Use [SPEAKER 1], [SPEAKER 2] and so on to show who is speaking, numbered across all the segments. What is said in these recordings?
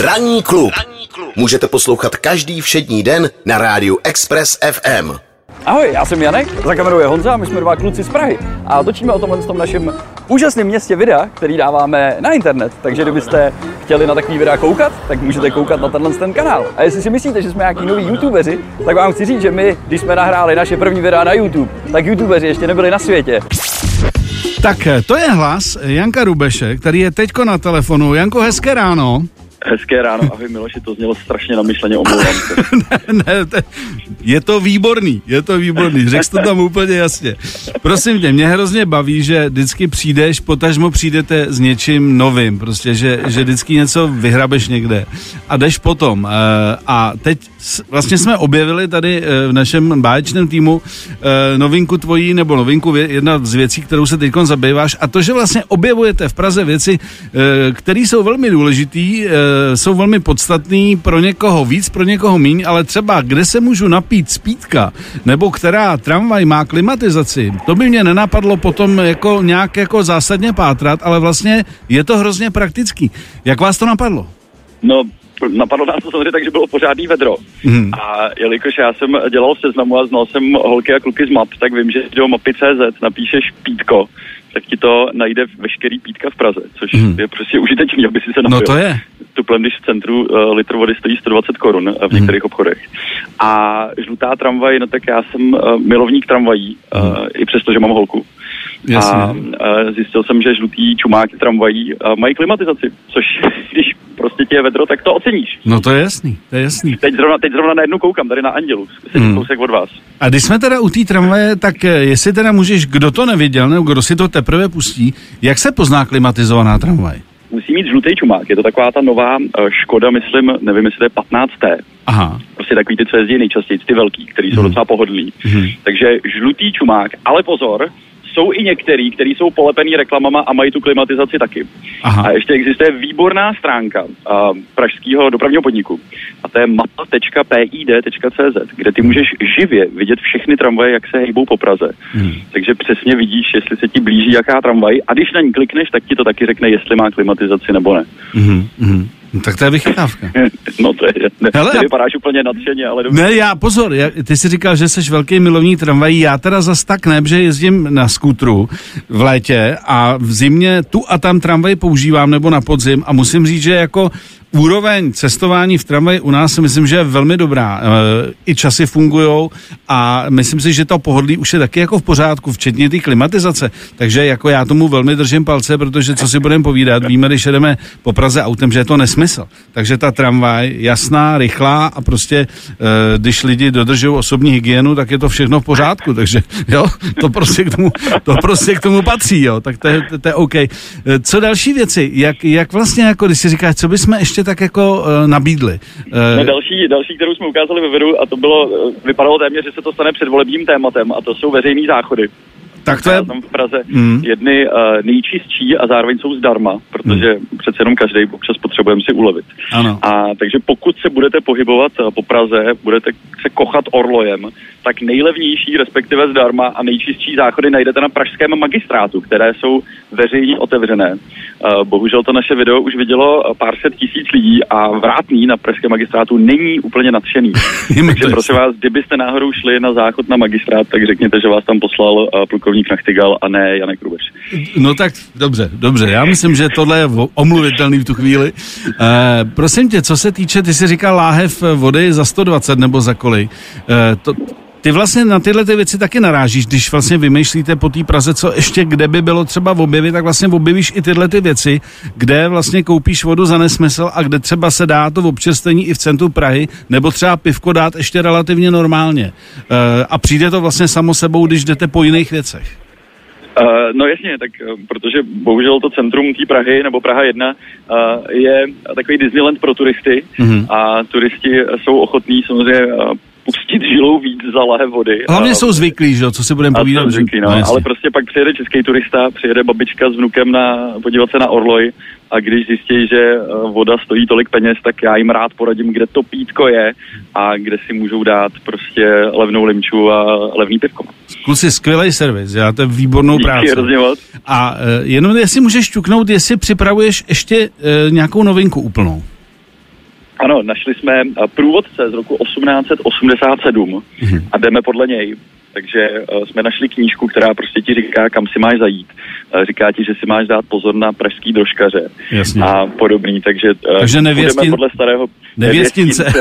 [SPEAKER 1] Ranní klub. Můžete poslouchat každý všední den na rádiu Express FM.
[SPEAKER 2] Ahoj, já jsem Janek, za kamerou je Honza a my jsme dva kluci z Prahy. A točíme o tomhle tom našem úžasném městě videa, který dáváme na internet. Takže kdybyste chtěli na takový videa koukat, tak můžete koukat na tenhle ten kanál. A jestli si myslíte, že jsme nějaký noví youtubeři, tak vám chci říct, že my, když jsme nahráli naše první videa na YouTube, tak youtubeři ještě nebyli na světě.
[SPEAKER 3] Tak to je hlas Janka Rubeše, který je teďko na telefonu. Janko, hezké ráno.
[SPEAKER 4] Hezké ráno, ahoj Miloši, to znělo strašně namyšleně, omlouvám
[SPEAKER 3] ne, ne, to, je to výborný, je to výborný, řekl to tam úplně jasně. Prosím tě, mě hrozně baví, že vždycky přijdeš, potažmo přijdete s něčím novým, prostě, že, že vždycky něco vyhrabeš někde a jdeš potom. A teď vlastně jsme objevili tady v našem báječném týmu novinku tvojí, nebo novinku, jedna z věcí, kterou se teď zabýváš, a to, že vlastně objevujete v Praze věci, které jsou velmi důležitý, jsou velmi podstatný pro někoho víc, pro někoho míň, ale třeba kde se můžu napít spítka, nebo která tramvaj má klimatizaci, to by mě nenapadlo potom jako nějak jako zásadně pátrat, ale vlastně je to hrozně praktický. Jak vás to napadlo?
[SPEAKER 4] No, napadlo nás to samozřejmě tak, že bylo pořádný vedro. Mm. A jelikož já jsem dělal seznamu a znal jsem holky a kluky z map, tak vím, že do mapy.cz napíšeš pítko, tak ti to najde veškerý pítka v Praze, což mm. je prostě užitečný, aby si se napil.
[SPEAKER 3] No to je.
[SPEAKER 4] Tuplem, když v centru uh, litr vody stojí 120 korun uh, v některých mm. obchodech. A žlutá tramvaj, no tak já jsem uh, milovník tramvají, uh, i přesto, že mám holku. Jasně. A uh, zjistil jsem, že žlutý čumáky tramvají mají klimatizaci, což prostě tě je vedro, tak to oceníš.
[SPEAKER 3] No to je jasný, to je jasný.
[SPEAKER 4] Teď zrovna, teď zrovna na jednu koukám, tady na Andělu, sedím mm. kousek od vás.
[SPEAKER 3] A když jsme teda u té tramvaje, tak jestli teda můžeš, kdo to neviděl, nebo kdo si to teprve pustí, jak se pozná klimatizovaná tramvaj?
[SPEAKER 4] Musí mít žlutý čumák, je to taková ta nová uh, Škoda, myslím, nevím, jestli to je 15.
[SPEAKER 3] Aha.
[SPEAKER 4] Prostě takový ty, co jezdí nejčastěji, ty velký, který jsou mm. docela pohodlní. Mm. Takže žlutý čumák, ale pozor, jsou i některý, který jsou polepený reklamama a mají tu klimatizaci taky. Aha. A ještě existuje výborná stránka uh, pražského dopravního podniku. A to je mapa.pid.cz, kde ty můžeš živě vidět všechny tramvaje, jak se hejbou po Praze. Hmm. Takže přesně vidíš, jestli se ti blíží jaká tramvaj. A když na ní klikneš, tak ti to taky řekne, jestli má klimatizaci nebo ne.
[SPEAKER 3] Hmm. Hmm. No, tak to je vychytávka.
[SPEAKER 4] no to je, ne, Hele, ty vypadáš úplně nadšeně, ale dobře.
[SPEAKER 3] Ne, já, pozor, já, ty jsi říkal, že jsi velký milovník tramvají, já teda zas tak ne, že jezdím na skútru v létě a v zimě tu a tam tramvaj používám nebo na podzim a musím říct, že jako úroveň cestování v tramvaji u nás myslím, že je velmi dobrá. E, I časy fungují a myslím si, že to pohodlí už je taky jako v pořádku, včetně té klimatizace. Takže jako já tomu velmi držím palce, protože co si budeme povídat, víme, když jedeme po Praze autem, že je to nesmysl. Takže ta tramvaj jasná, rychlá a prostě, e, když lidi dodržují osobní hygienu, tak je to všechno v pořádku. Takže jo, to prostě k tomu, to prostě k tomu patří, jo. Tak to je, to, je OK. E, co další věci? Jak, jak vlastně, jako když si říkáš, co bychom ještě tak jako uh, nabídli.
[SPEAKER 4] Uh, no další, další, kterou jsme ukázali ve videu, a to bylo, vypadalo téměř, že se to stane předvolebním tématem, a to jsou veřejné záchody.
[SPEAKER 3] Tak to je...
[SPEAKER 4] Tam v Praze mm. jedny uh, nejčistší a zároveň jsou zdarma, protože mm. přece jenom každý občas potřebujeme si ulevit.
[SPEAKER 3] Ano.
[SPEAKER 4] A takže pokud se budete pohybovat uh, po Praze, budete se kochat orlojem, tak nejlevnější, respektive zdarma a nejčistší záchody najdete na pražském magistrátu, které jsou veřejně otevřené. Uh, bohužel to naše video už vidělo pár set tisíc lidí a vrátný na pražském magistrátu není úplně nadšený. takže prosím vás, kdybyste náhodou šli na záchod na magistrát, tak řekněte, že vás tam poslal uh, plukovník Nachtigal a ne Janek Rubeš.
[SPEAKER 3] No tak dobře, dobře. Já myslím, že tohle je omluvitelný v tu chvíli. Uh, prosím tě, co se týče, ty jsi říkal láhev vody za 120 nebo za kolik. Uh, to, ty vlastně na tyhle ty věci taky narážíš, když vlastně vymýšlíte po té Praze, co ještě kde by bylo třeba v objevy, tak vlastně objevíš i tyhle ty věci, kde vlastně koupíš vodu za nesmysl a kde třeba se dá to v občerstvení i v centru Prahy, nebo třeba pivko dát ještě relativně normálně. E, a přijde to vlastně samo sebou, když jdete po jiných věcech.
[SPEAKER 4] Uh, no jasně, tak uh, protože bohužel to centrum té Prahy, nebo Praha 1, uh, je takový Disneyland pro turisty mm-hmm. a turisti jsou ochotní samozřejmě uh, pustit žilou víc za lahe vody.
[SPEAKER 3] Hlavně jsou zvyklí, že co si budeme povídat.
[SPEAKER 4] Zvyklí, no, no ale prostě pak přijede český turista, přijede babička s vnukem na, podívat se na Orloj a když zjistí, že eh, voda stojí tolik peněz, tak já jim rád poradím, kde to pítko je a kde si můžou dát prostě levnou limču a levný pivko.
[SPEAKER 3] Kluci, skvělý servis, já to je výbornou
[SPEAKER 4] Díky,
[SPEAKER 3] práci.
[SPEAKER 4] Rozdělat.
[SPEAKER 3] A uh, jenom jestli můžeš ťuknout, jestli připravuješ ještě uh, nějakou novinku úplnou.
[SPEAKER 4] Ano, našli jsme průvodce z roku 1887 mm-hmm. a jdeme podle něj. Takže uh, jsme našli knížku, která prostě ti říká, kam si máš zajít. Uh, říká ti, že si máš dát pozor na pražský drožkaře
[SPEAKER 3] Jasně.
[SPEAKER 4] a podobný. Takže, uh,
[SPEAKER 3] takže nevěstin...
[SPEAKER 4] podle starého...
[SPEAKER 3] Nevěstince.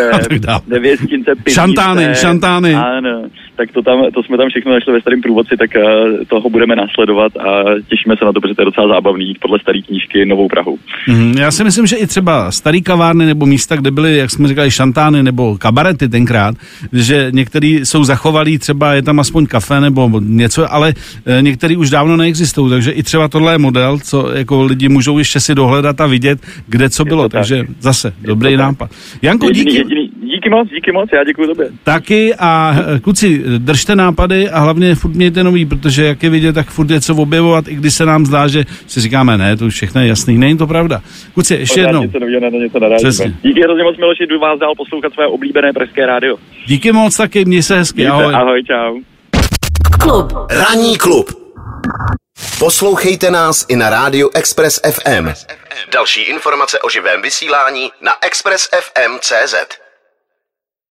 [SPEAKER 4] Nevěstince,
[SPEAKER 3] šantány, šantány.
[SPEAKER 4] Ano, tak to, tam, to jsme tam všechno našli ve starém průvodci, tak uh, toho budeme následovat a těšíme se na to, protože to je docela zábavný jít podle staré knížky Novou Prahu.
[SPEAKER 3] Mm, já si myslím, že i třeba starý kavárny nebo místa, kde byly, jak jsme říkali, šantány nebo kabarety tenkrát, že některý jsou zachovalí, třeba je tam aspoň kafe nebo něco, ale e, některý už dávno neexistují, takže i třeba tohle je model, co jako lidi můžou ještě si dohledat a vidět, kde co bylo, takže tak. zase je dobrý nápad. Janko,
[SPEAKER 4] jediný, díky. Jediný, díky moc, díky moc, já děkuji tobě.
[SPEAKER 3] Taky a e, kluci, držte nápady a hlavně furt mějte nový, protože jak je vidět, tak furt je co objevovat, i když se nám zdá, že si říkáme, ne, to už všechno je jasný, není to pravda. Kluci, ještě jednou.
[SPEAKER 4] Něco na něco Díky hrozně moc, Miloši, jdu vás dál poslouchat své oblíbené pražské rádio.
[SPEAKER 3] Díky moc taky, měj se hezky, ahoj.
[SPEAKER 4] Ahoj, čau.
[SPEAKER 1] Klub. Ranní klub. Poslouchejte nás i na rádiu Express FM. Další informace o živém vysílání na expressfm.cz.